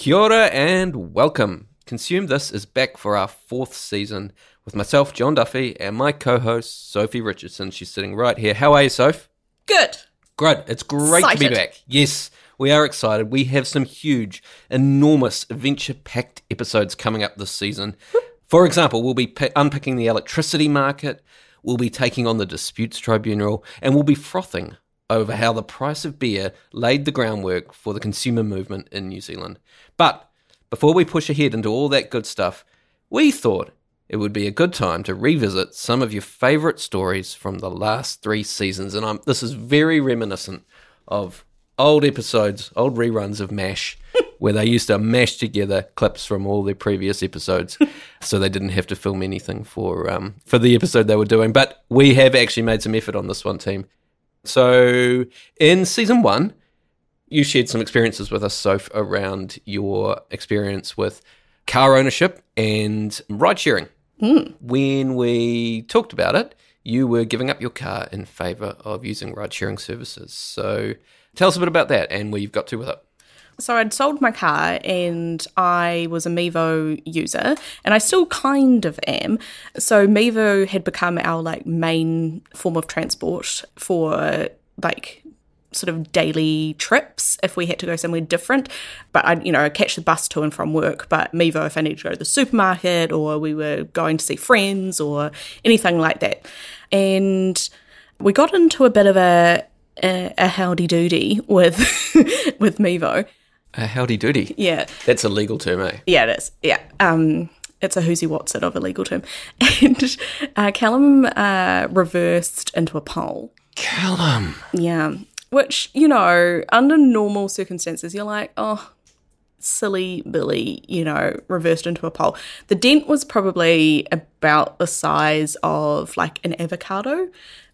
Kia ora and welcome. Consume This is back for our fourth season with myself, Jon Duffy, and my co host, Sophie Richardson. She's sitting right here. How are you, Soph? Good. Good. It's great to be back. Yes, we are excited. We have some huge, enormous, adventure packed episodes coming up this season. For example, we'll be pi- unpicking the electricity market, we'll be taking on the disputes tribunal, and we'll be frothing over how the price of beer laid the groundwork for the consumer movement in New Zealand. But before we push ahead into all that good stuff, we thought it would be a good time to revisit some of your favourite stories from the last three seasons. And I'm, this is very reminiscent of old episodes, old reruns of MASH, where they used to mash together clips from all their previous episodes, so they didn't have to film anything for um, for the episode they were doing. But we have actually made some effort on this one, team. So in season one, you shared some experiences with us, Soph, around your experience with car ownership and ride sharing. Hmm. When we talked about it, you were giving up your car in favour of using ride sharing services. So tell us a bit about that and where you've got to with it. So I'd sold my car and I was a Mevo user and I still kind of am. So Mevo had become our like main form of transport for like sort of daily trips if we had to go somewhere different. But I'd, you know, I'd catch the bus to and from work. But Mevo if I needed to go to the supermarket or we were going to see friends or anything like that. And we got into a bit of a a, a howdy doody with with Mevo. Uh, howdy doody. Yeah, That's a legal term, eh? yeah, it is. Yeah, um, it's a who's he what's it of a legal term. And uh, Callum uh, reversed into a pole. Callum. Yeah, which you know, under normal circumstances, you're like, oh, silly Billy, you know, reversed into a pole. The dent was probably about the size of like an avocado,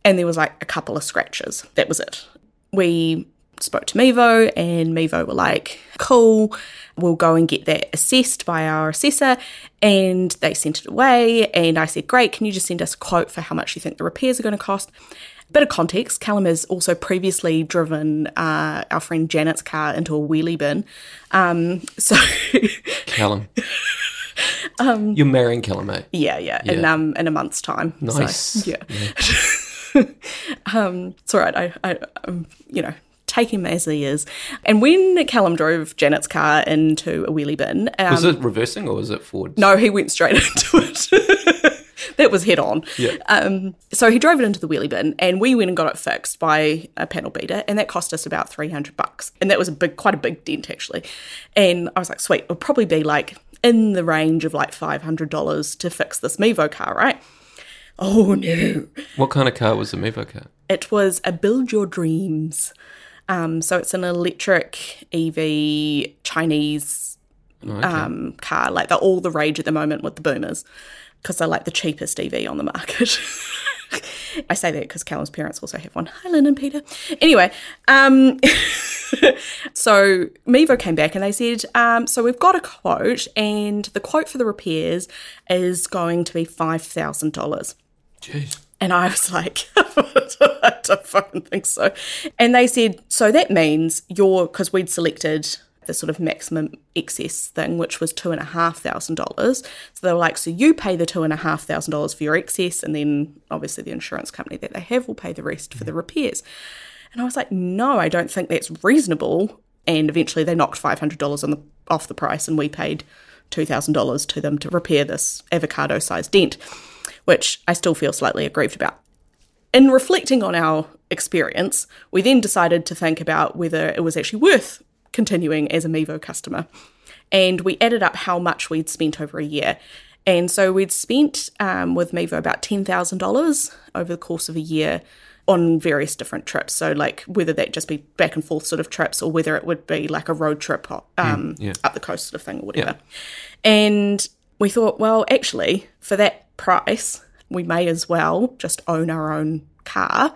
and there was like a couple of scratches. That was it. We spoke to Mevo, and Mevo were like, cool, we'll go and get that assessed by our assessor. And they sent it away, and I said, great, can you just send us a quote for how much you think the repairs are going to cost? Bit of context Callum has also previously driven uh, our friend Janet's car into a wheelie bin. Um, so, Callum. You're marrying Callum, eh? yeah, yeah, in, um, in a month's time. So, Nice. yeah. um, it's all right. I, I, I'm, you know, take him as he is. And when Callum drove Janet's car into a wheelie bin, um, Was it reversing or was it forward? no, he went straight into it. that was head on. Yeah. Um, so he drove it into the wheelie bin, and we went and got it fixed by a panel beater, and that cost us about three hundred bucks, and that was a big, quite a big dent actually. And I was like, sweet, it'll probably be like in the range of like five hundred dollars to fix this Mevo car, right? Oh no, What kind of car was the Mevo car? it was a build your dreams. Um, so it's an electric EV Chinese Oh, okay. um, car. Like they're all the rage at the moment with the boomers because they're like the cheapest EV on the market. I say that because Callum's parents also have one. Hi, Lynn and Peter. Anyway, um, so Mevo came back and they said, um, so we've got a quote, and the quote for the repairs is going to be five thousand dollars. Jeez. And I was like, I don't fucking think so. And they said, so that means you're, because we'd selected the sort of maximum excess thing, which was two and a half thousand dollars. So they were like, so you pay the two and a half thousand dollars for your excess, and then obviously the insurance company that they have will pay the rest for the repairs. And I was like, no, I don't think that's reasonable. And eventually they knocked five hundred dollars on the off the price, and we paid two thousand dollars to them to repair this avocado-sized dent, which I still feel slightly aggrieved about. In reflecting on our experience, we then decided to think about whether it was actually worth continuing as a Mevo customer. And we added up how much we'd spent over a year. And so we'd spent um, with Mevo about $10,000 over the course of a year on various different trips. So, like, whether that just be back and forth sort of trips or whether it would be like a road trip um, yeah. up the coast sort of thing or whatever. And we thought, well, actually, for that price, we may as well just own our own car.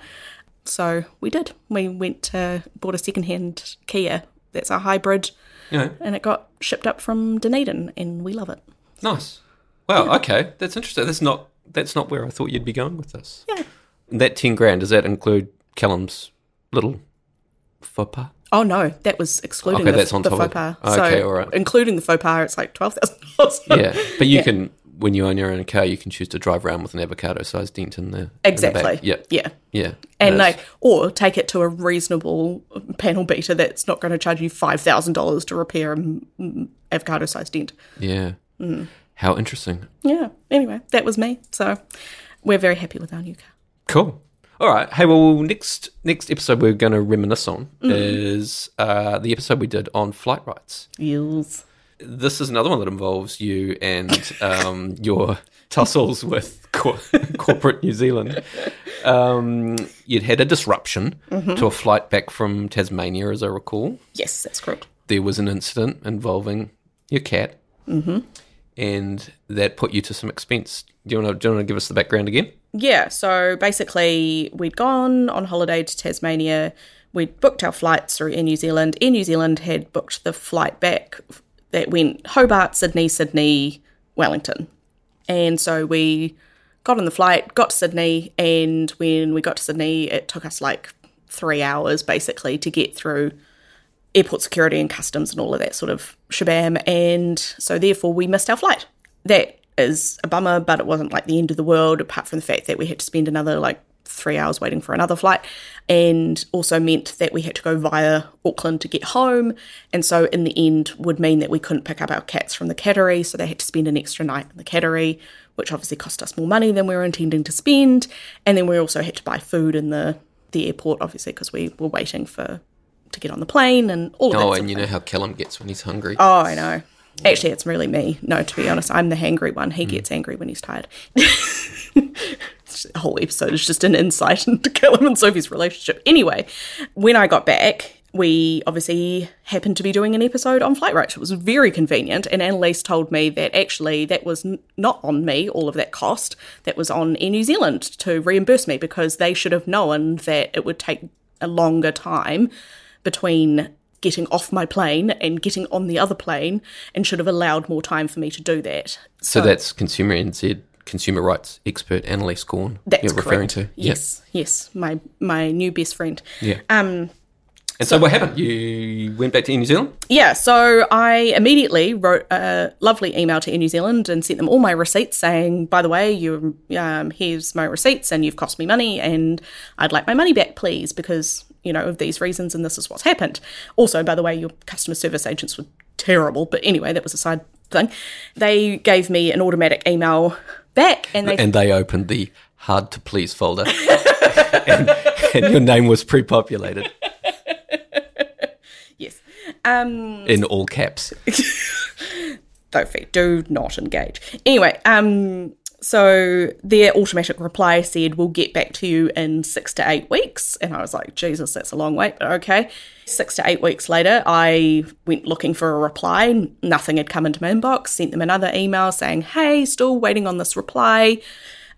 So we did. We went to bought a secondhand Kia. That's a hybrid, Yeah. and it got shipped up from Dunedin, and we love it. Nice. Wow. Okay, that's interesting. That's not that's not where I thought you'd be going with this. Yeah. That ten grand does that include Callum's little faux pas? Oh no, that was excluding Okay, the, that's on the top faux of- pas. okay, so all right. including the faux pas, it's like twelve thousand dollars. Yeah, but you can when you own your own car, you can choose to drive around with an avocado-sized dent in the in the. Exactly. Yeah, Yeah. yeah, And like, or take it to a reasonable panel beater that's not going to charge you five thousand dollars to repair an avocado-sized dent. yeah. Mm. How interesting. Yeah. Anyway, that was me. So we're very happy with our new car. Cool. All right. Hey, well, next next episode we're going to reminisce on Mm. is uh, the episode we did on flight rights. Yes. This is another one that involves you and um, your tussles with cor- corporate New Zealand. Um, you'd had a disruption Mm-hmm. to a flight back from Tasmania, as I recall. Yes, that's correct. There was an incident involving your cat, mm-hmm. and that put you to some expense. Do you want to do you want to give us the background again? Yeah, so basically, we'd gone on holiday to Tasmania. We'd booked our flights through Air New Zealand. Air New Zealand had booked the flight back that went Hobart, Sydney, Sydney, Wellington. And so we got on the flight, got to Sydney, and when we got to Sydney, it took us like three hours basically to get through airport security and customs and all of that sort of shabam. And so therefore we missed our flight. That is a bummer, but it wasn't like the end of the world, apart from the fact that we had to spend another like three hours waiting for another flight, and also meant that we had to go via Auckland to get home. And so in the end would mean that we couldn't pick up our cats from the cattery, so they had to spend an extra night in the cattery, which obviously cost us more money than we were intending to spend. And then we also had to buy food in the the airport, obviously, because we were waiting for to get on the plane and all of that. Oh, and you know how Callum gets when he's hungry. Oh, I know. Actually, it's really me. No, to be honest, I'm the hangry one. He gets angry when he's tired. The whole episode is just an insight into Callum and Sophie's relationship. Anyway, when I got back, we obviously happened to be doing an episode on flight rights. It was very convenient, and Annalise told me that actually that was n- not on me, all of that cost. That was on Air New Zealand to reimburse me because they should have known that it would take a longer time between getting off my plane and getting on the other plane and should have allowed more time for me to do that. So that's Consumer NZ, consumer rights expert Annalise Gorn That's you're referring correct. to. Yes, yes, my my new best friend. Yeah. Um, And so, what happened? You went back to New Zealand? yeah, so I immediately wrote a lovely email to Air New Zealand and sent them all my receipts saying, by the way, you um, here's my receipts and you've cost me money and I'd like my money back, please, because you know of these reasons and this is what's happened. Also, by the way, your customer service agents were terrible, but anyway, that was a side thing. They gave me an automatic email back and they And they opened the hard to please folder. and, and your name was pre populated yes. Um in all caps. Sophie, do not engage. Anyway, um, so their automatic reply said, We'll get back to you in six to eight weeks. And I was like, Jesus, that's a long wait, but okay. Six to eight weeks later, I went looking for a reply. Nothing had come into my inbox. Sent them another email saying, Hey, still waiting on this reply.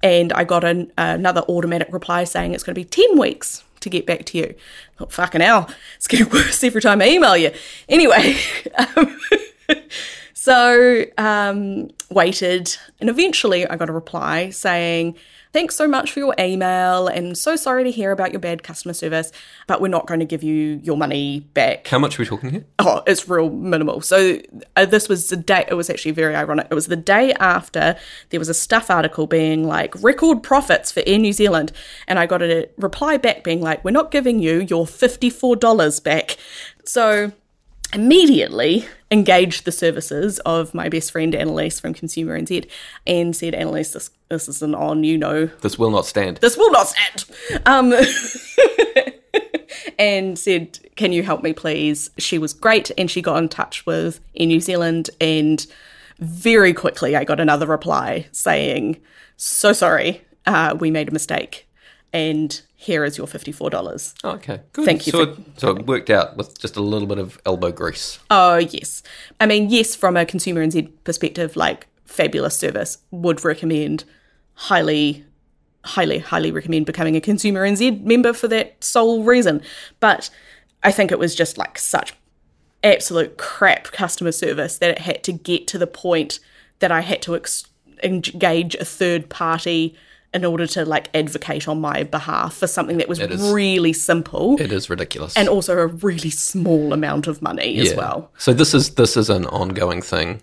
And I got an, another automatic reply saying it's going to be 10 weeks to get back to you. Oh, fucking hell. It's getting worse every time I email you. Anyway. Um, so um, waited, and eventually I got a reply saying, "Thanks so much for your email, and so sorry to hear about your bad customer service, but we're not going to give you your money back." How much are we talking here? Oh, it's real minimal. So uh, this was the day. It was actually very ironic. It was the day after there was a stuff article being like record profits for Air New Zealand, and I got a reply back being like, "We're not giving you your fifty-four dollars back." So immediately engaged the services of my best friend Annalise from Consumer NZ and said, Annalise, this, this is an on, you know, This will not stand. this will not stand. Um, and said, Can you help me, please? She was great and she got in touch with Air New Zealand. And very quickly, I got another reply saying, So sorry, uh, we made a mistake. And here is your $54. Oh, okay, good. Thank you So, it, so it worked out with just a little bit of elbow grease. Oh, yes. I mean, yes, from a consumer NZ perspective, like fabulous service, would recommend highly, highly, highly recommend becoming a consumer NZ member for that sole reason. But I think it was just like such absolute crap customer service that it had to get to the point that I had to ex- engage a third party in order to like advocate on my behalf for something that was is- really simple It is ridiculous. and also a really small amount of money as well. So this is this is an ongoing thing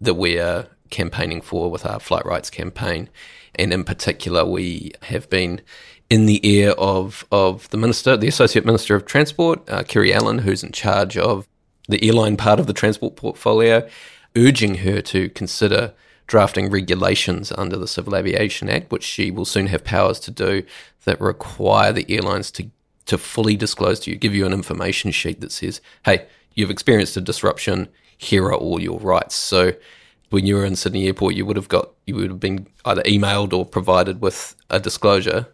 that we are campaigning for with our flight rights campaign, and in particular, we have been in the ear of of the minister, the associate minister of transport, uh, Kiri Allan, who's in charge of the airline part of the transport portfolio, urging her to consider drafting regulations under the Civil Aviation Act, which she will soon have powers to do, that require the airlines to to fully disclose to you, give you an information sheet that says, "Hey, you've experienced a disruption. Here are all your rights." So, when you were in Sydney Airport, you would have got you would have been either emailed or provided with a disclosure,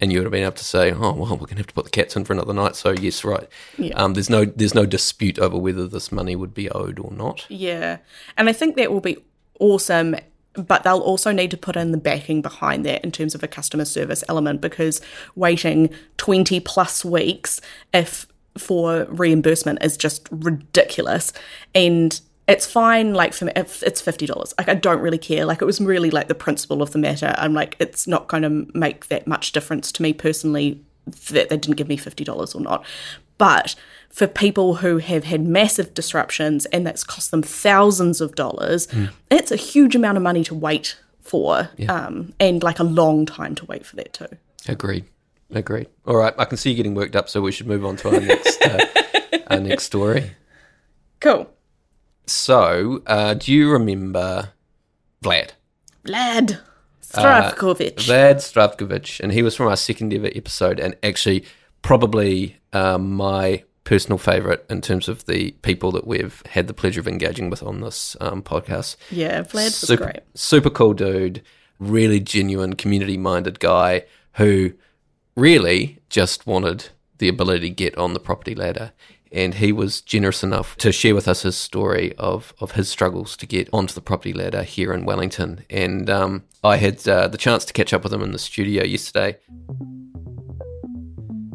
and you would have been able to say, "Oh, well, we're going to have to put the cats in for another night." So, yes, right. Yeah. Um, there's no there's no dispute over whether this money would be owed or not. Yeah. And I think that will be awesome, but they'll also need to put in the backing behind that in terms of a customer service element because waiting 20 plus weeks if for reimbursement is just ridiculous. And it's fine like for me it's $50 like i don't really care. Like it was really like the principle of the matter. I'm like it's not going to make that much difference to me personally that they didn't give me $50 or not but for people who have had massive disruptions and that's cost them thousands of dollars, it's a huge amount of money to wait for, um, and like a long time to wait for that too. Agreed. Agreed. All right, I can see you getting worked up, so we should move on to our next uh, our next story. Cool. So, uh, do you remember Vlad? Vlad Zdravkovich. Vlad Zdravkovich, and he was from our second ever episode, and actually probably um, my personal favorite in terms of the people that we've had the pleasure of engaging with on this um, podcast. yeah, Vlad super, great. super cool dude, really genuine, community minded guy who really just wanted the ability to get on the property ladder. And he was generous enough to share with us his story of, of his struggles to get onto the property ladder here in Wellington. And um, I had uh, the chance to catch up with him in the studio yesterday.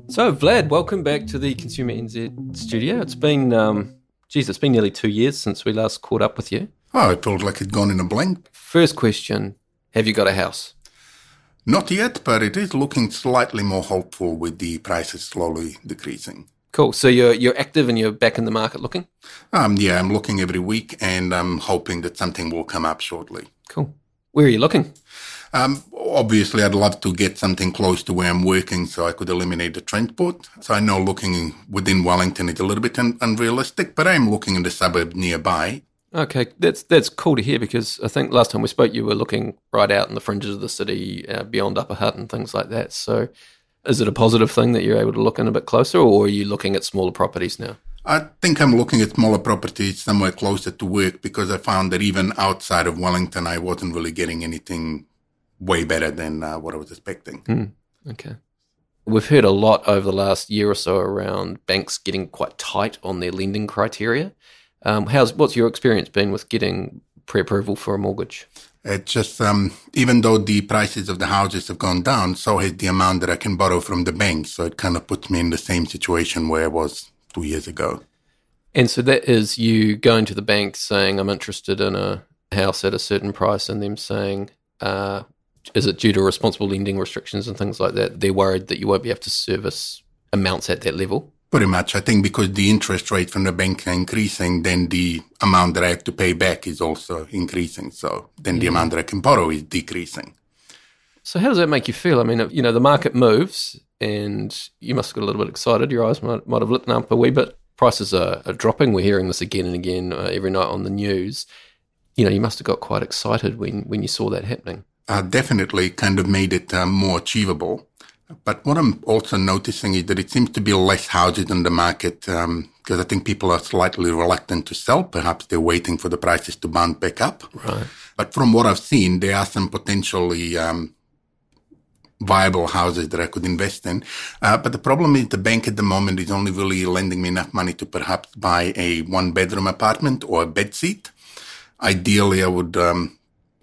So, Vlad, welcome back to the Consumer NZ studio. It's been, um, geez, it's been nearly two years since we last caught up with you. Oh, it felt like it'd gone in a blink. First question Have you got a house? Not yet, but it is looking slightly more hopeful with the prices slowly decreasing. Cool. So you're you're active and you're back in the market looking. Um, yeah, I'm looking every week and I'm hoping that something will come up shortly. Cool. Where are you looking? Um, obviously, I'd love to get something close to where I'm working so I could eliminate the transport. So I know looking within Wellington is a little bit un- unrealistic, but I'm looking in the suburb nearby. Okay, that's that's cool to hear because I think last time we spoke, you were looking right out in the fringes of the city, uh, beyond Upper Hutt and things like that. So, is it a positive thing that you're able to look in a bit closer, or are you looking at smaller properties now? I think I'm looking at smaller properties somewhere closer to work because I found that even outside of Wellington, I wasn't really getting anything way better than uh, what I was expecting. Okay. We've heard a lot over the last year or so around banks getting quite tight on their lending criteria. Um, how's what's your experience been with getting pre-approval for a mortgage? It's just, um, even though the prices of the houses have gone down, so has the amount that I can borrow from the bank. So it kind of puts me in the same situation where I was two years ago. And so that is you going to the bank saying, I'm interested in a house at a certain price, and them saying, uh, is it due to responsible lending restrictions and things like that? They're worried that you won't be able to service amounts at that level. Pretty much. I think because the interest rate from the bank are increasing, then the amount that I have to pay back is also increasing. So then the amount that I can borrow is decreasing. So how does that make you feel? I mean, you know, the market moves, and you must have got a little bit excited. Your eyes might, might have lit up a wee bit. Prices are, are dropping. We're hearing this again and again uh, every night on the news. You know, you must have got quite excited when when you saw that happening. Uh, definitely kind of made it uh, more achievable. But what I'm also noticing is that it seems to be less houses on the market because I think people are slightly reluctant to sell. Perhaps they're waiting for the prices to bounce back up. Right. But from what I've seen, there are some potentially um, viable houses that I could invest in. Uh, but the problem is the bank at the moment is only really lending me enough money to perhaps buy a one bedroom apartment or a bed seat. Ideally, I would um,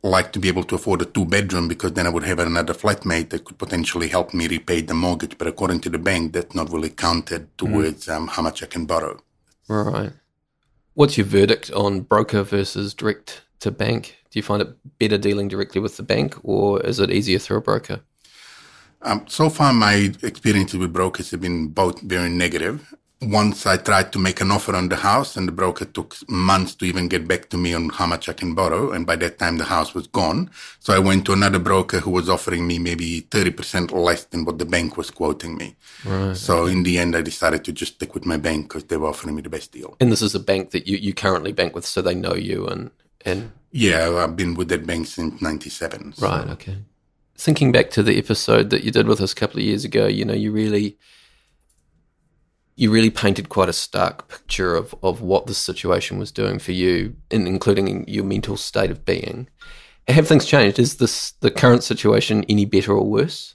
like to be able to afford a two bedroom because then I would have another flatmate that could potentially help me repay the mortgage. But according to the bank, that's not really counted towards um, how much I can borrow. Right. What's your verdict on broker versus direct to bank? Do you find it better dealing directly with the bank or is it easier through a broker? Um, so far, my experiences with brokers have been both very negative. Once I tried to make an offer on the house, and the broker took months to even get back to me on how much I can borrow. And by that time, the house was gone. So I went to another broker who was offering me maybe 30% less than what the bank was quoting me. Right. So in the end, I decided to just stick with my bank because they were offering me the best deal. And this is a bank that you, you currently bank with, so they know you and and Yeah, I've been with that bank since 97. so- right, okay. Thinking back to the episode that you did with us a couple of years ago, you know, you really you really painted quite a stark picture of, of what the situation was doing for you, in, including your mental state of being. Have things changed? Is this the current situation any better or worse?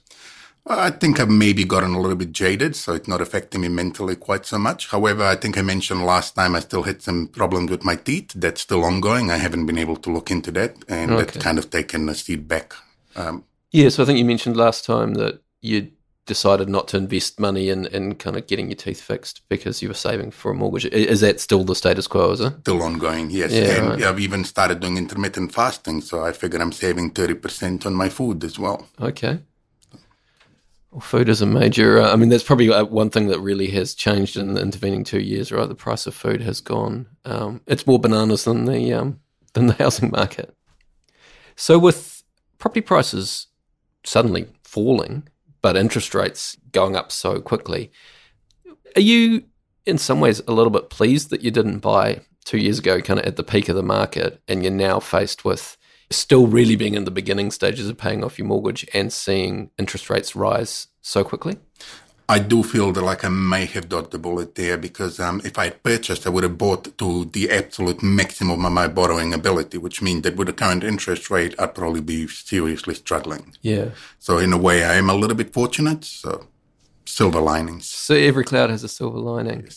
I think I've maybe gotten a little bit jaded, so it's not affecting me mentally quite so much. However, I think I mentioned last time I still had some problems with my teeth. That's still ongoing. I haven't been able to look into that, and Okay. that's kind of taken a seat back. Um, Yeah, so I think you mentioned last time that you decided not to invest money in, in kind of getting your teeth fixed because you were saving for a mortgage. Is that still the status quo, is it? still ongoing, yes. Yeah, and right. I've even started doing intermittent fasting, so I figure I'm saving 30% on my food as well. Okay. Well, food is a major. Uh, I mean, that's probably uh, one thing that really has changed in the intervening two years. Right, the price of food has gone. Um, it's more bananas than the um, than the housing market. So, with property prices suddenly falling, but interest rates going up so quickly, are you in some ways a little bit pleased that you didn't buy two years ago, kind of at the peak of the market, and you're now faced with still really being in the beginning stages of paying off your mortgage and seeing interest rates rise so quickly? I do feel that like I may have dodged the bullet there because um, if I had purchased, I would have bought to the absolute maximum of my borrowing ability, which means that with the current interest rate, I'd probably be seriously struggling. Yeah. So in a way, I am a little bit fortunate. So silver linings. So every cloud has a silver lining.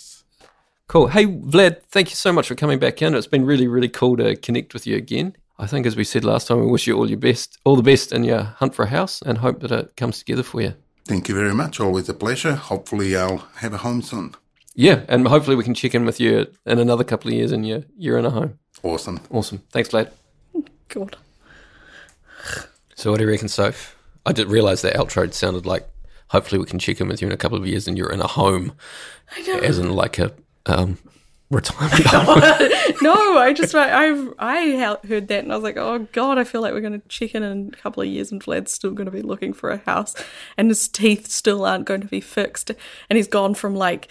Cool. Hey, Vlad, thank you so much for coming back in. It's been really, really cool to connect with you again. I think, as we said last time, we wish you all your best, all the best in your hunt for a house, and hope that it comes together for you. Thank you very much. Always a pleasure. Hopefully, I'll have a home soon. Yeah, and hopefully we can check in with you in another couple of years, and you're you're in a home. Awesome. Awesome. Thanks, Vlad. God. So, what do you reckon, Soph? I did realise that outro sounded like. Hopefully, we can check in with you in a couple of years, and you're in a home, I know. as in like a um, No, I just I I heard that and I was like, oh god, I feel like we're going to check in in a couple of years and Vlad's still going to be looking for a house, and his teeth still aren't going to be fixed, and he's gone from like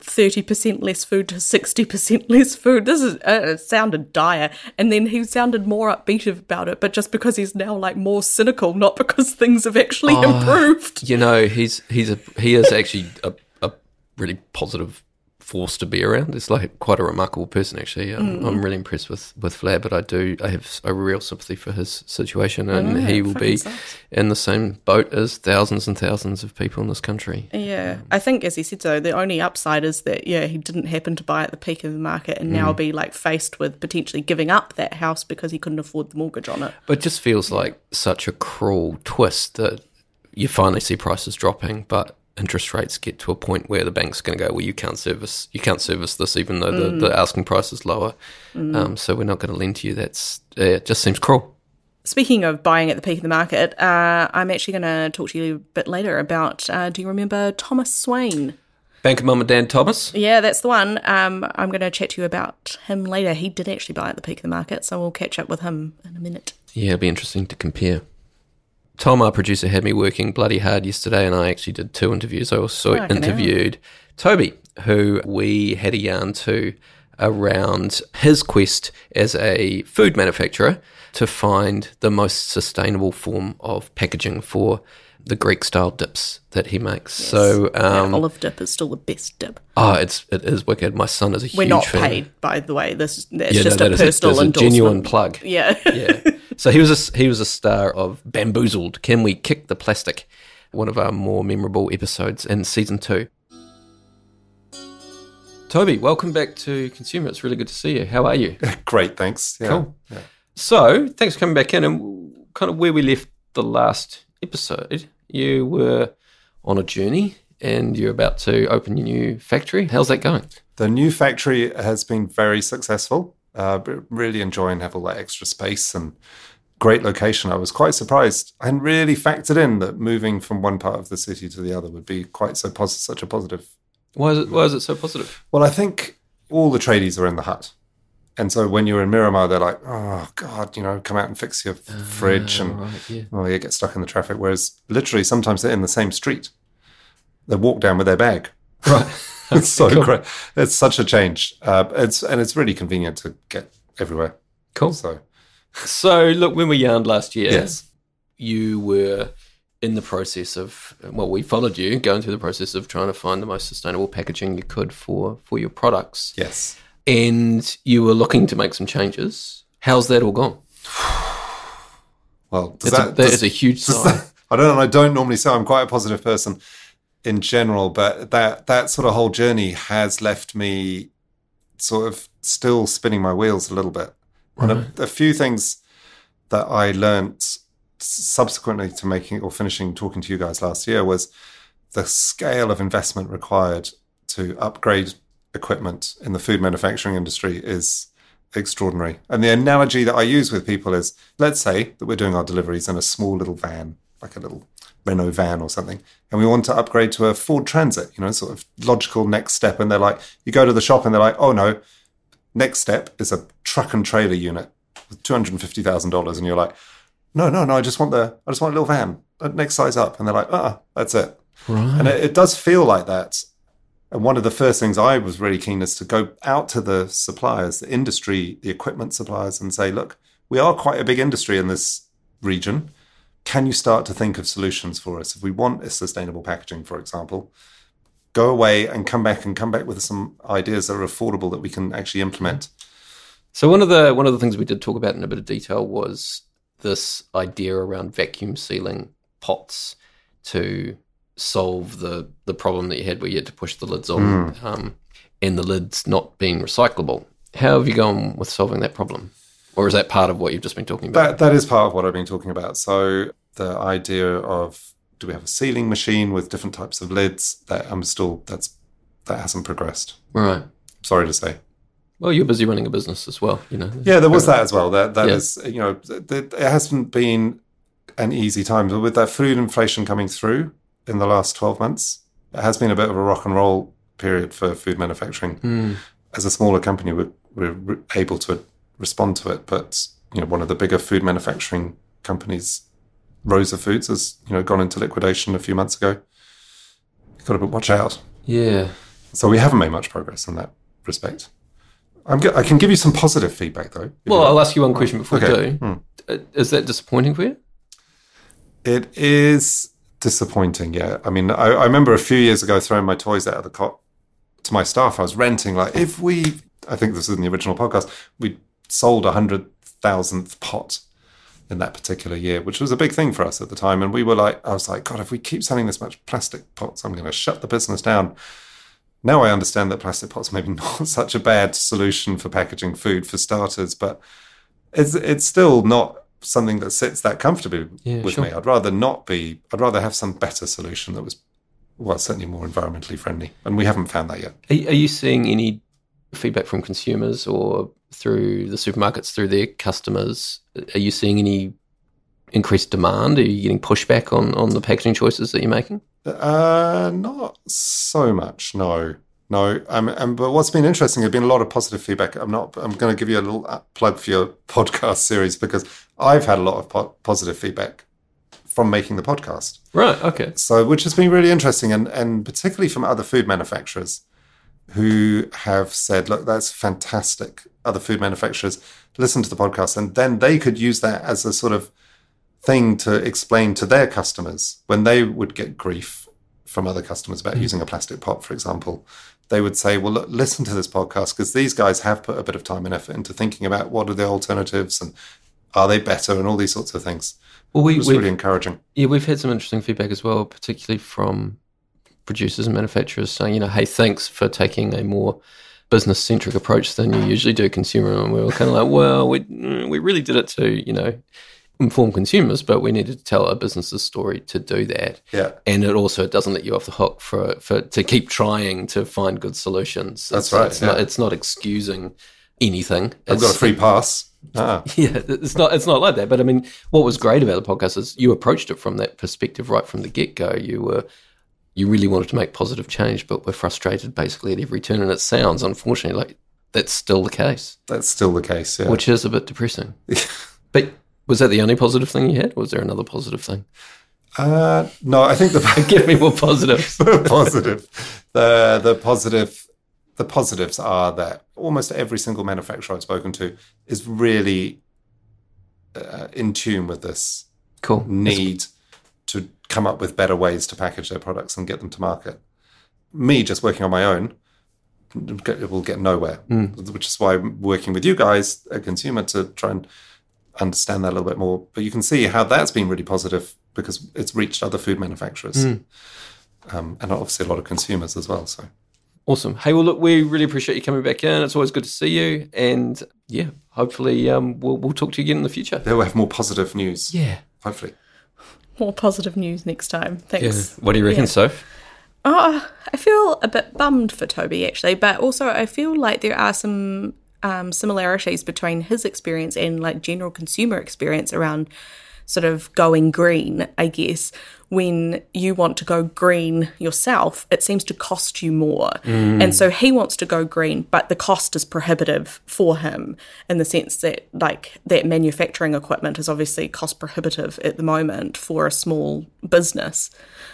thirty percent less food to sixty percent less food. This is uh, it sounded dire, and then he sounded more upbeat about it, but just because he's now like more cynical, not because things have actually improved. You know, he's he's a he is actually a, a really positive force to be around. It's like quite a remarkable person, actually. Um, I'm really impressed with with Vlad, but I do I have a real sympathy for his situation, and know, he will be sucks. in the same boat as thousands and thousands of people in this country. Yeah, I think as he said so, the only upside is that yeah, he didn't happen to buy at the peak of the market and now be like faced with potentially giving up that house because he couldn't afford the mortgage on it. But it just feels like such a cruel twist that you finally see prices dropping, but interest rates get to a point where the bank's going to go, well, you can't service, you can't service this, even though the, the asking price is lower. Um, so we're not going to lend to you. That's uh, it. Just seems cruel. Speaking of buying at the peak of the market, uh, I'm actually going to talk to you a bit later about. Uh, do you remember Thomas Swain? Bank of Mum and Dad Thomas. Yeah, that's the one. Um, I'm going to chat to you about him later. He did actually buy at the peak of the market, so we'll catch up with him in a minute. Yeah, it'll be interesting to compare. Tom, our producer, had me working bloody hard yesterday, and I actually did two interviews. I also interviewed Toby, who we had a yarn to around his quest as a food manufacturer to find the most sustainable form of packaging for the Greek style dips that he makes. So, That um, olive dip is still the best dip. oh, it's it is wicked. My son is a huge. We're not fan. paid, by the way. This that's Yeah, no, just that a is a- personal a endorsement. genuine plug. Yeah. yeah. So he was a, he was a star of Bamboozled. Can we kick the plastic? One of our more memorable episodes in season two. Toby, welcome back to Consumer. It's really good to see you. How are you? Great, thanks. Yeah. Cool. So, thanks for coming back in. And kind of where we left the last episode, you were on a journey and you're about to open your new factory. How's that going? The new factory has been very successful. Uh, really enjoying having all that extra space and great location. I was quite surprised. I hadn't really factored in that moving from one part of the city to the other would be quite so pos- such a positive. Why is it? Why is it so positive? Well, I think all the tradies are in the Hutt. And so when you're in Miramar, they're like, oh, God, you know, come out and fix your fridge. And, right, yeah. oh, you get stuck in the traffic. Whereas literally sometimes they're in the same street. They walk down with their bag. Right. It's so cool. great. It's such a change. Uh, it's And it's really convenient to get everywhere. Cool. So, So, look, when we yarned last year, yes. you were in the process of well, we followed you going through the process of trying to find the most sustainable packaging you could for for your products, Yes. And you were looking to make some changes. How's that all gone? Well, does That's a, that, that does- is a huge sign. that- I don't. I don't normally say I'm quite a positive person in general, but that that sort of whole journey has left me sort of still spinning my wheels a little bit. And a, a few things that I learnt subsequently to making or finishing talking to you guys last year was the scale of investment required to upgrade equipment in the food manufacturing industry is extraordinary. And the analogy that I use with people is let's say that we're doing our deliveries in a small little van, like a little Renault van or something, and we want to upgrade to a Ford Transit, you know, sort of logical next step. And they're like, you go to the shop and they're like, oh no, next step is a truck and trailer unit with $250,000. And you're like, no, no, no, I just want the, I just want a little van, uh, next size up. And they're like, ah, uh-uh, that's it. Right. And it, it does feel like that. And one of the first things I was really keen is to go out to the suppliers, the industry, the equipment suppliers, and say, look, we are quite a big industry in this region. Can you start to think of solutions for us? If we want a sustainable packaging, for example, go away and come back and come back with some ideas that are affordable that we can actually implement. So one of the one of the things we did talk about in a bit of detail was this idea around vacuum sealing pots to solve the the problem that you had where you had to push the lids on um, and the lids not being recyclable. How have you gone with solving that problem? Or is that part of what you've just been talking about? That that is part of what I've been talking about. So the idea of do we have a sealing machine with different types of lids? That I'm still that's that hasn't progressed. right. Sorry to say. Well, you're busy running a business as well, you know. Yeah, there was that as well. That that Yeah. is you know th- it hasn't been an easy time, but with that food inflation coming through in the last twelve months, it has been a bit of a rock and roll period for food manufacturing. Mm. As a smaller company, we're, we're able to respond to it, but you know one of the bigger food manufacturing companies, Rosa Foods, has you know gone into liquidation a few months ago. You've got to watch out. Yeah. So we haven't made much progress in that respect. G- I can give you some positive feedback though. Well. I'll ask you one question before Okay. we do. Hmm. Uh, Is that disappointing for you? It is disappointing, yeah. I mean, I, I remember a few years ago throwing my toys out of the cot to my staff. I was renting, like, if we, I think this is in the original podcast, we sold a hundred thousandth pot in that particular year, which was a big thing for us at the time. And we were like, I was like, God, if we keep selling this much plastic pots, I'm going to shut the business down. Now I understand that plastic pots maybe not such a bad solution for packaging food for starters, but it's it's still not something that sits that comfortably Yeah, with sure. me. I'd rather not be. I'd rather have some better solution that was, well, certainly more environmentally friendly, and we haven't found that yet. Are, are you seeing any feedback from consumers or through the supermarkets, through their customers? Are you seeing any increased demand? Are you getting pushback on, on the packaging choices that you're making? Uh, not so much. No, no. Um, um, but what's been interesting, there's been a lot of positive feedback. I'm not. I'm going to give you a little uh, plug for your podcast series because I've had a lot of po- positive feedback from making the podcast. Right. Okay. So, which has been really interesting, and and particularly from other food manufacturers who have said, "Look, that's fantastic." Other food manufacturers listen to the podcast, and then they could use that as a sort of thing to explain to their customers when they would get grief from other customers about mm. using a plastic pot, for example. They would say, "Well, look, listen to this podcast because these guys have put a bit of time and effort into thinking about what are the alternatives and are they better and all these sorts of things." Well, we, It was we've, really encouraging. yeah, we've had some interesting feedback as well, particularly from producers and manufacturers saying, you know, hey, thanks for taking a more business centric approach than you usually do consumer. And we were kind of like, well, we, we really did it to, you know, inform consumers, but we needed to tell a business's story to do that. Yeah. and it also it doesn't let you off the hook for for to keep trying to find good solutions. That's It's- right, It's not it's not excusing anything. I've got a free pass. Ah, Yeah, it's not it's not like that. But I mean, what was great about the podcast is you approached it from that perspective right from the get go. You were you really wanted to make positive change, but were frustrated basically at every turn. And it sounds, unfortunately, like that's still the case, that's still the case. Yeah. which is a bit depressing. but was that the only positive thing you had? Or was there another positive thing? uh, no, I think the Give me more positives. positive, the the positive, the positives are that almost every single manufacturer I've spoken to is really uh, in tune with this Cool. need to come up with better ways to package their products and get them to market. Me just working on my own get- will get nowhere, which is why I'm working with you guys, a consumer, to try and understand that a little bit more. But you can see how that's been really positive because it's reached other food manufacturers um, and obviously a lot of consumers as well. So Awesome. Hey, well, look, we really appreciate you coming back in. It's always good to see you. And yeah, hopefully um, we'll, we'll talk to you again in the future. they'll have more positive news. Yeah. Hopefully. More positive news next time. Yeah. Thanks. What do you reckon, Yeah. Soph? Oh, I feel a bit bummed for Toby actually, but also I feel like there are some um, similarities between his experience and like general consumer experience around sort of going green. I guess when you want to go green yourself, it seems to cost you more, and so he wants to go green, but the cost is prohibitive for him in the sense that like that manufacturing equipment is obviously cost prohibitive at the moment for a small business.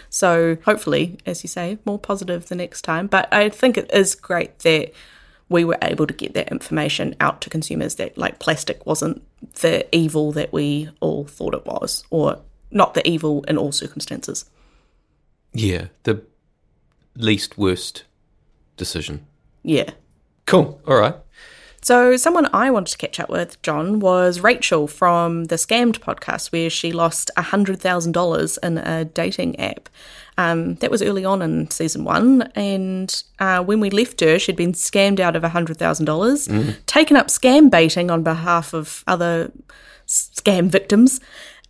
So hopefully, as you say, more positive the next time. But I think it is great that we were able to get that information out to consumers that like plastic wasn't the evil that we all thought it was, or not the evil in all circumstances. Yeah. The least worst decision. Yeah. Cool. All right. So, someone I wanted to catch up with, Jon, was Rachel from the Scammed podcast, where she lost $100,000 in a dating app. Um, that was early on in season one. And uh, when we left her, she'd been scammed out of $100,000, taken up scam baiting on behalf of other scam victims.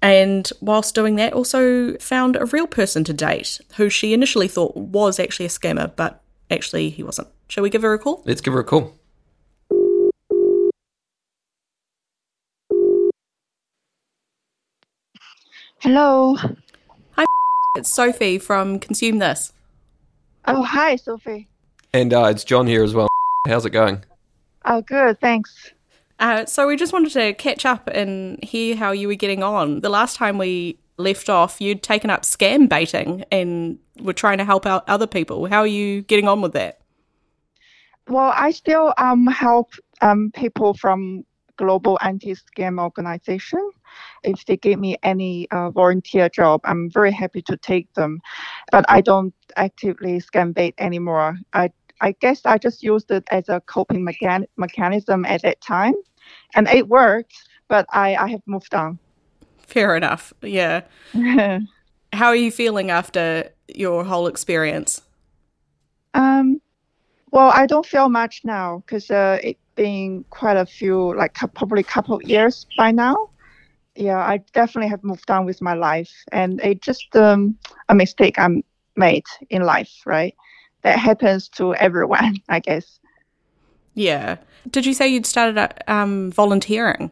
And whilst doing that, also found a real person to date who she initially thought was actually a scammer, but actually he wasn't. Shall we give her a call? Let's give her a call. Hello. Hi, it's Sophie from Consume This. Oh, hi, Sophie. And uh, it's Jon here as well. How's it going? Oh, good. Thanks. Uh, so we just wanted to catch up and hear how you were getting on. The last time we left off, you'd taken up scam baiting and were trying to help out other people. How are you getting on with that? Well, I still um help um people from global anti-scam organization. If they give me any uh, volunteer job, I'm very happy to take them. But I don't actively scam bait anymore. I I guess I just used it as a coping mechan- mechanism at that time, and it worked. But I I have moved on. Fair enough. Yeah. How are you feeling after your whole experience? Um, well, I don't feel much now because uh, it's been quite a few, like probably a couple of years by now. Yeah, I definitely have moved on with my life, and it just um, a mistake I made in life, right? That happens to everyone, I guess. Yeah. Did you say you'd started uh, um, volunteering?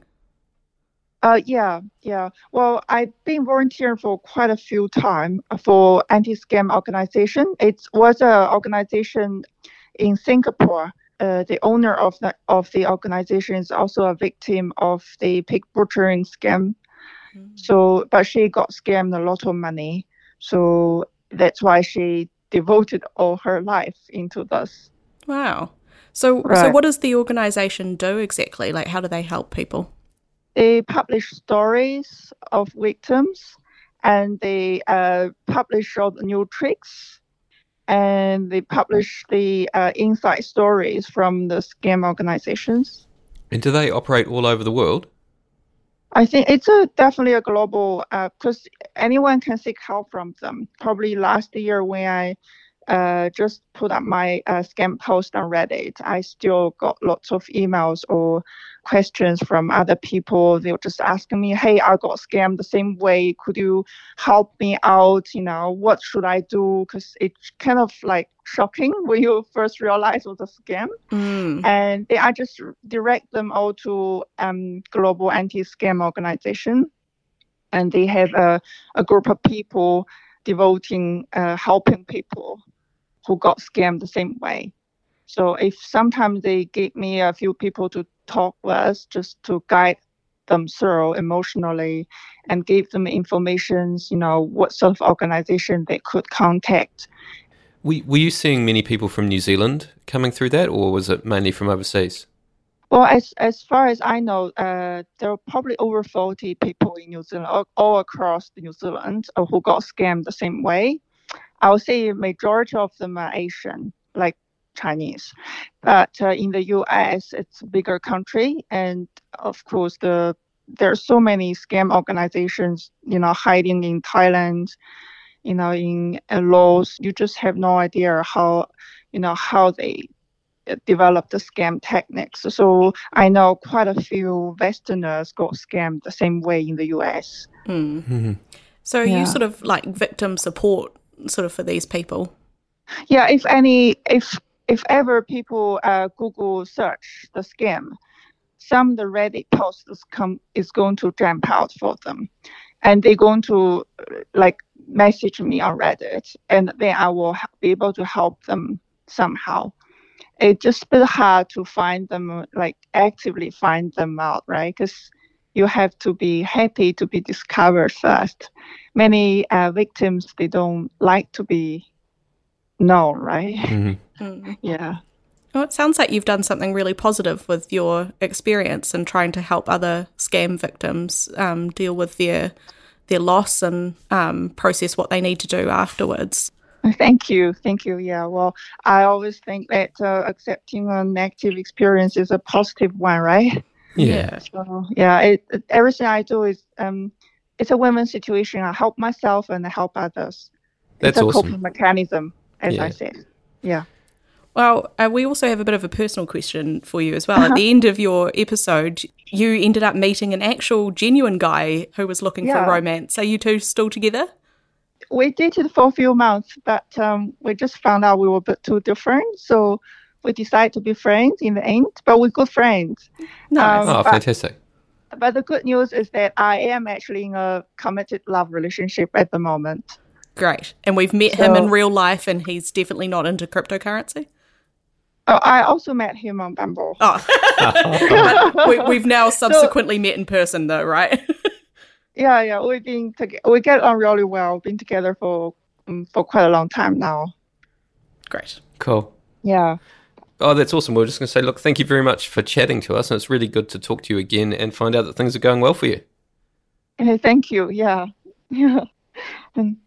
Uh, yeah, yeah. Well, I've been volunteering for quite a few time for anti-scam organization. It was a organization in Singapore. Uh, the owner of the of the organization is also a victim of the pig butchering scam. So, but she got scammed a lot of money. So that's why she devoted all her life into this. Wow. So, so what does the organization do exactly? Like, how do they help people? they publish stories of victims and they uh, publish all the new tricks and they publish the uh, inside stories from the scam organizations. And do they operate all over the world? I think it's a definitely a global uh, because anyone can seek help from them. Probably last year when I uh, just put up my uh, scam post on Reddit, I still got lots of emails or questions from other people. They were just asking me, "Hey, I got scammed the same way. Could you help me out? You know, what should I do?" Because it's kind of like shocking when you first realize it was a scam. Mm. And they, I just direct them all to um, Global Anti-Scam Organization, and they have a, a group of people devoting uh, helping people who got scammed the same way. So if sometimes they give me a few people to talk with, just to guide them through emotionally and give them information, you know, what sort of organization they could contact. Were, were you seeing many people from New Zealand coming through that, or was it mainly from overseas? Well, as as far as I know, uh, there are probably over forty people in New Zealand, all, all across New Zealand, uh, who got scammed the same way. I would say majority of them are Asian, like Chinese, but uh, in the U.S. it's a bigger country, and of course the there are so many scam organizations, you know, hiding in Thailand, you know, in uh, Laos. You just have no idea how, you know, how they uh, develop the scam techniques. So I know quite a few Westerners got scammed the same way in the US. Mm. Mhm. So are Yeah. you sort of like victim support sort of for these people? Yeah, if any, if if ever people uh, Google search the scam, some the Reddit posts come is going to jump out for them, and they're going to like message me on Reddit, and then I will be able to help them somehow. It's just a bit hard to find them, like actively find them out, right? Because you have to be happy to be discovered first. Many uh, victims they don't like to be known, right? Mhm. Mm. Yeah. Well, it sounds like you've done something really positive with your experience and trying to help other scam victims um, deal with their their loss and um, process what they need to do afterwards. Thank you. Thank you. Yeah. Well, I always think that uh, accepting a negative experience is a positive one, right? Yeah. So yeah, it, it- everything I do is um, it's a win-win situation. I help myself and I help others. That's it's a awesome. coping mechanism, as Yeah. I said. Yeah. Well, uh, we also have a bit of a personal question for you as well. At the end of your episode, you ended up meeting an actual, genuine guy who was looking Yeah. for romance. Are you two still together? We dated for a few months, but um, we just found out we were a bit too different. So we decided to be friends in the end. But we're good friends. Nice. Um, Oh, but- fantastic. But the good news is that I am actually in a committed love relationship at the moment. Great. And we've met him in real life, and he's definitely not into cryptocurrency. Oh, I also met him on Bumble. Oh, we, we've now subsequently met in person, though, right? Yeah, yeah, we've been together. We get on really well. Been together for um, for quite a long time now. Great. Cool. Yeah. Oh, that's awesome. We are just going to say, look, thank you very much for chatting to us. And it's really good to talk to you again and find out that things are going well for you. Thank you. Yeah. Yeah. And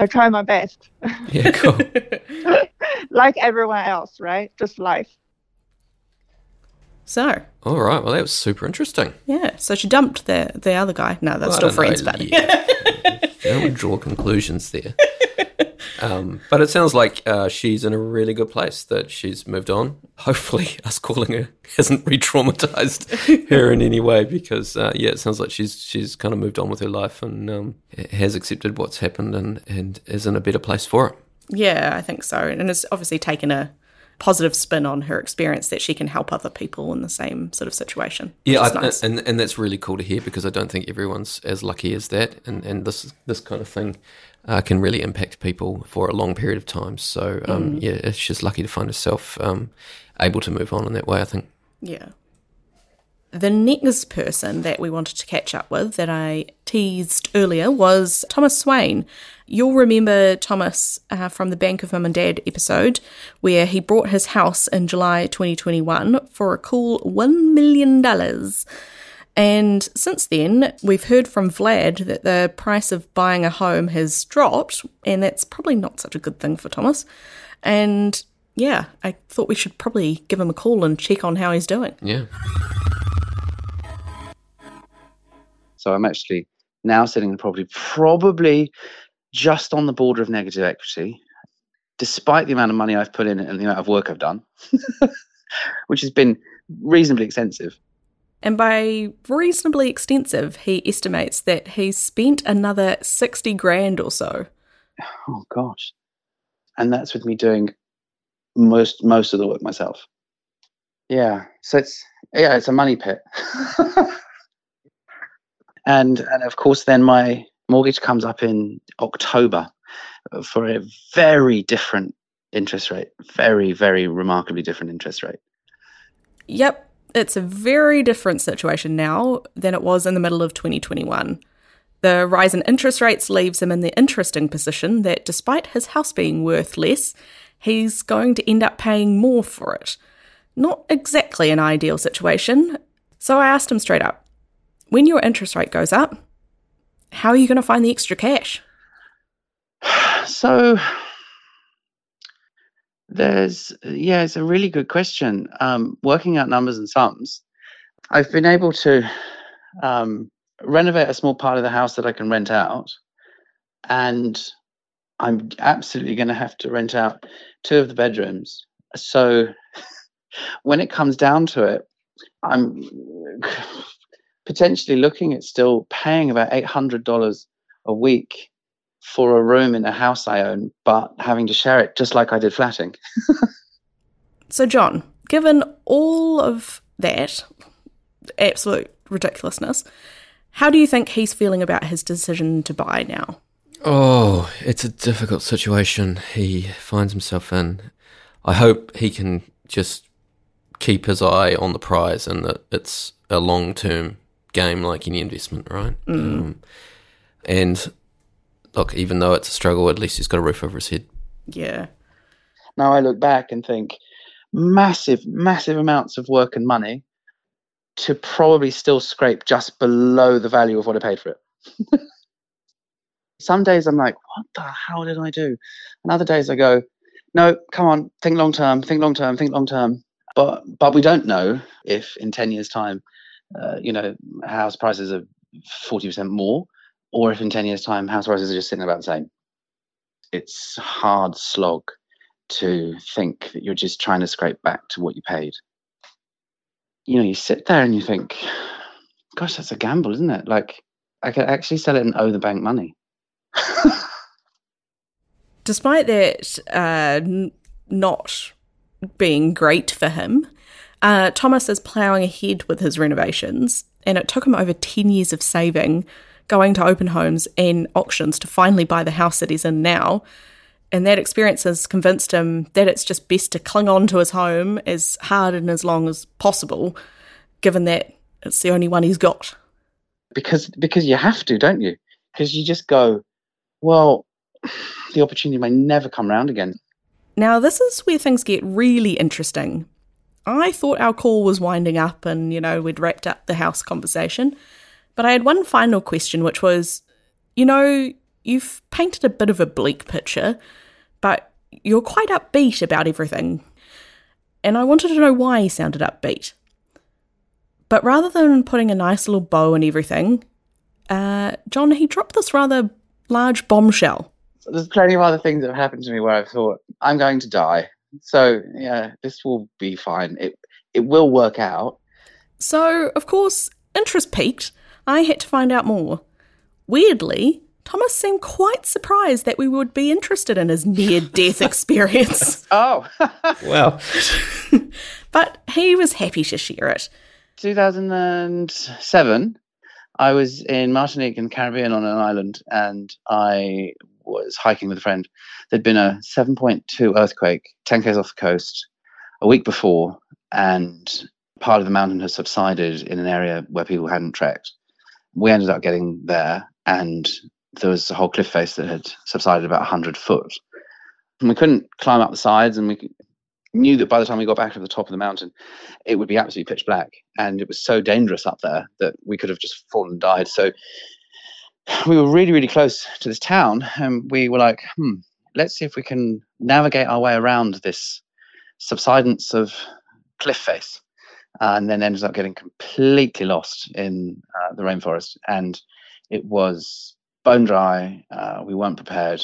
I try my best, Yeah, cool. like everyone else, right? Just life. So, All right. Well, that was super interesting. yeah. So she dumped the the other guy. No, they're Well, still don't know, friends, but yeah. Don't draw conclusions there. Um, but it sounds like uh, she's in a really good place, that she's moved on. Hopefully, us calling her hasn't re traumatized her in any way because, uh, yeah, it sounds like she's she's kind of moved on with her life and um, has accepted what's happened and, and is in a better place for it. yeah, I think so. And it's obviously taken a positive spin on her experience that she can help other people in the same sort of situation. Yeah, I, nice. and and that's really cool to hear because I don't think everyone's as lucky as that, and and this this kind of thing uh, can really impact people for a long period of time. So um, yeah, just lucky to find herself um, able to move on in that way. I think. Yeah. The next person that we wanted to catch up with that I teased earlier was Thomas Swain. You'll remember Thomas uh, from the Bank of Mum and Dad episode, where he bought his house in July 2021 for a cool $1 million. And since then, we've heard from Vlad that the price of buying a home has dropped, and that's probably not such a good thing for Thomas. And yeah, I thought we should probably give him a call and check on how he's doing. Yeah. So I'm actually now sitting in property probably just on the border of negative equity. despite the amount of money I've put in and the amount of work I've done, which has been reasonably extensive. And by reasonably extensive, he estimates that he spent another 60 grand or so. Oh gosh. And that's with me doing most most of the work myself. Yeah. So it's yeah, it's a money pit. and and of course then my mortgage comes up in October for a very different interest rate. Very, very remarkably different interest rate. Yep, it's a very different situation now than it was in the middle of 2021. The rise in interest rates leaves him in the interesting position that despite his house being worth less, he's going to end up paying more for it. Not exactly an ideal situation. So I asked him straight up when your interest rate goes up, how are you going to find the extra cash? So there's yeah, it's a really good question. Um, working out numbers and sums, I've been able to um, renovate a small part of the house that I can rent out, and I'm absolutely going to have to rent out two of the bedrooms. So when it comes down to it, I'm potentially looking at still paying about eight hundred dollars a week for a room in a house I own, but having to share it just like I did flatting. so, Jon, given all of that absolute ridiculousness, how do you think he's feeling about his decision to buy now? Oh, it's a difficult situation he finds himself in. I hope he can just keep his eye on the prize and that it's a long term game like any investment, right? Mm. Um, and look, even though it's a struggle, at least he's got a roof over his head. Yeah. Now I look back and think massive, massive amounts of work and money to probably still scrape just below the value of what I paid for it. Some days I'm like, what the hell did I do? And other days I go, no, come on, think long term, think long term, think long term. But but we don't know if in ten years' time, uh, you know, house prices are forty percent more, or if in 10 years' time house prices are just sitting about the same. It's hard slog to think that you're just trying to scrape back to what you paid. You know, you sit there and you think, gosh, that's a gamble, isn't it? Like, I could actually sell it and owe the bank money. Despite that uh, not being great for him, uh, Thomas is ploughing ahead with his renovations, and it took him over 10 years of saving going to open homes and auctions to finally buy the house that he's in now. And that experience has convinced him that it's just best to cling on to his home as hard and as long as possible, given that it's the only one he's got. Because because you have to, don't you? Because you just go, well, the opportunity may never come around again. Now this is where things get really interesting. I thought our call was winding up and, you know, we'd wrapped up the house conversation. But I had one final question, which was you know, you've painted a bit of a bleak picture, but you're quite upbeat about everything. And I wanted to know why he sounded upbeat. But rather than putting a nice little bow and everything, uh, Jon, he dropped this rather large bombshell. There's plenty of other things that have happened to me where I've thought, I'm going to die. So, yeah, this will be fine. It, it will work out. So, of course, interest piqued I had to find out more. Weirdly, Thomas seemed quite surprised that we would be interested in his near death experience. oh, well. but he was happy to share it. 2007, I was in Martinique in Caribbean on an island and I was hiking with a friend. There'd been a 7.2 earthquake 10 k's off the coast a week before, and part of the mountain had subsided in an area where people hadn't trekked we ended up getting there, and there was a whole cliff face that had subsided about 100 foot. And we couldn't climb up the sides, and we knew that by the time we got back to the top of the mountain, it would be absolutely pitch black. And it was so dangerous up there that we could have just fallen and died. So we were really, really close to this town, and we were like, hmm, let's see if we can navigate our way around this subsidence of cliff face and then ended up getting completely lost in uh, the rainforest. And it was bone dry. Uh, we weren't prepared,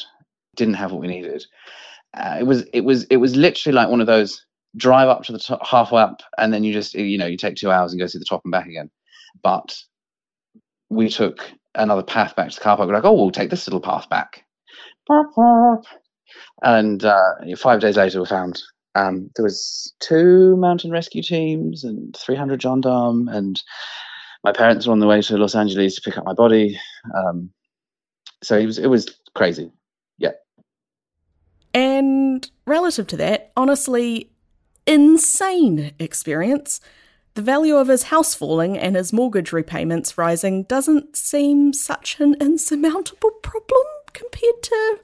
didn't have what we needed. uh, it was it was it was literally like one of those drive up to the top, halfway up, and then you just you know you take two hours and go to the top and back again. But we took another path back to the car park. We're like, oh, we'll take this little path back. And uh, five days later, we found um, there was two mountain rescue teams and 300 gendarme, and my parents were on the way to Los Angeles to pick up my body. Um, so it was it was crazy. Yeah. And relative to that, honestly, insane experience. The value of his house falling and his mortgage repayments rising doesn't seem such an insurmountable problem compared to,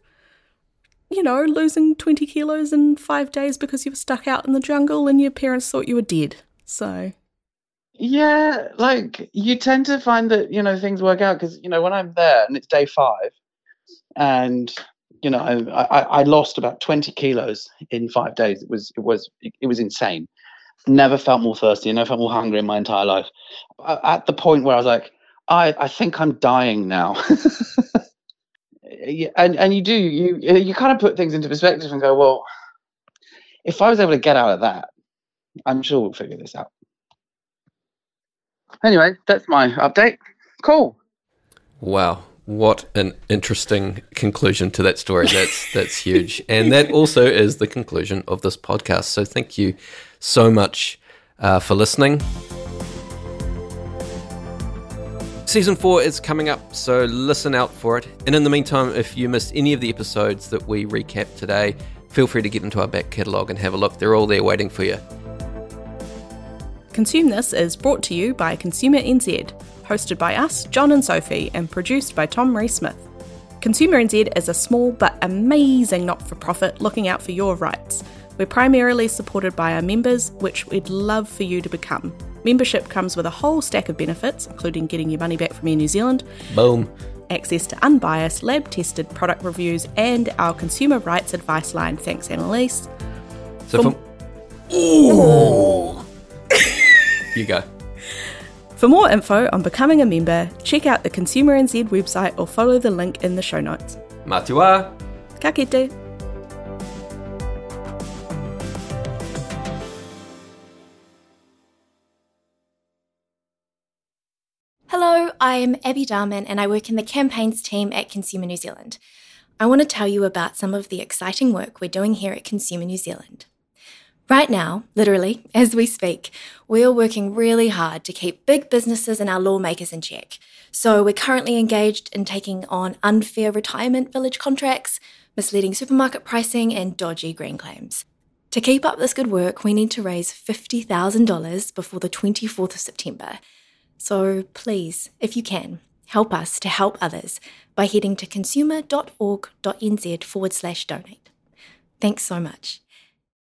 you know, losing 20 kilos in five days because you were stuck out in the jungle and your parents thought you were dead. So. Yeah, like you tend to find that, you know, things work out because, you know, when I'm there and it's day five and you know, I, I, lost about 20 kilos in five days. It was, it was, it was insane. Never felt more thirsty. Never felt more hungry in my entire life. At the point where I was like, I, I think I'm dying now. and and you do you you kind of put things into perspective and go, well, if I was able to get out of that, I'm sure we'll figure this out. Anyway, that's my update. Cool. Wow. What an interesting conclusion to that story. That's that's huge. And that also is the conclusion of this podcast. So thank you so much uh, for listening. Season 4 is coming up, so listen out for it. And in the meantime, if you missed any of the episodes that we recap today, feel free to get into our back catalogue and have a look. They're all there waiting for you. Consume This is brought to you by Consumer NZ hosted by us, Jon and Sophie, and produced by Tom Ree Smith. Consumer NZ is a small but amazing not for profit looking out for your rights. We're primarily supported by our members, which we'd love for you to become. Membership comes with a whole stack of benefits, including getting your money back from Air New Zealand. Boom. Access to unbiased, lab tested product reviews and our consumer rights advice line. Thanks, Annalise. So, Ooh! you go. For more info on becoming a member, check out the Consumer NZ website or follow the link in the show notes. Matua! Ka kite. I'm Abby Darman and I work in the campaigns team at Consumer New Zealand. I want to tell you about some of the exciting work we're doing here at Consumer New Zealand. Right now, literally, as we speak, we are working really hard to keep big businesses and our lawmakers in check. So we're currently engaged in taking on unfair retirement village contracts, misleading supermarket pricing, and dodgy green claims. To keep up this good work, we need to raise $50,000 before the 24th of September. So please, if you can, help us to help others by heading to consumer.org.nz forward slash donate. Thanks so much.